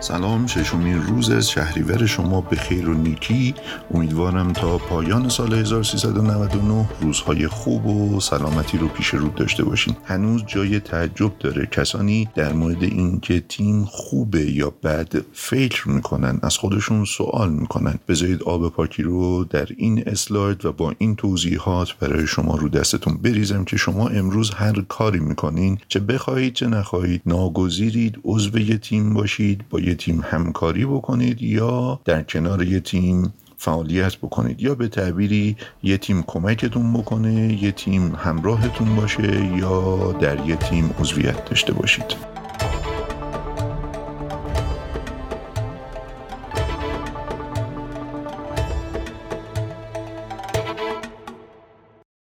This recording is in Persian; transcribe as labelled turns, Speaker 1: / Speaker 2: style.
Speaker 1: سلام ششمین روز از شهریور شما به خیر و نیکی. امیدوارم تا پایان سال 1399 روزهای خوب و سلامتی رو پیش رو داشته باشین. هنوز جای تعجب داره. کسانی در مورد اینکه تیم خوبه یا بد فکر می‌کنن از خودشون سوال می‌کنن. بذارید آب پاکی رو در این اسلاید و با این توضیحات برای شما رو دستتون بریزم که شما امروز هر کاری می‌کنین. چه بخواهید چه نخواهید. ناگزیرید عضو تیم باشید با یه تیم همکاری بکنید یا در کنار یه تیم فعالیت بکنید. یا به تعبیری یه تیم کمکتون بکنه یه تیم همراهتون باشه یا در یه تیم عضویت داشته باشید.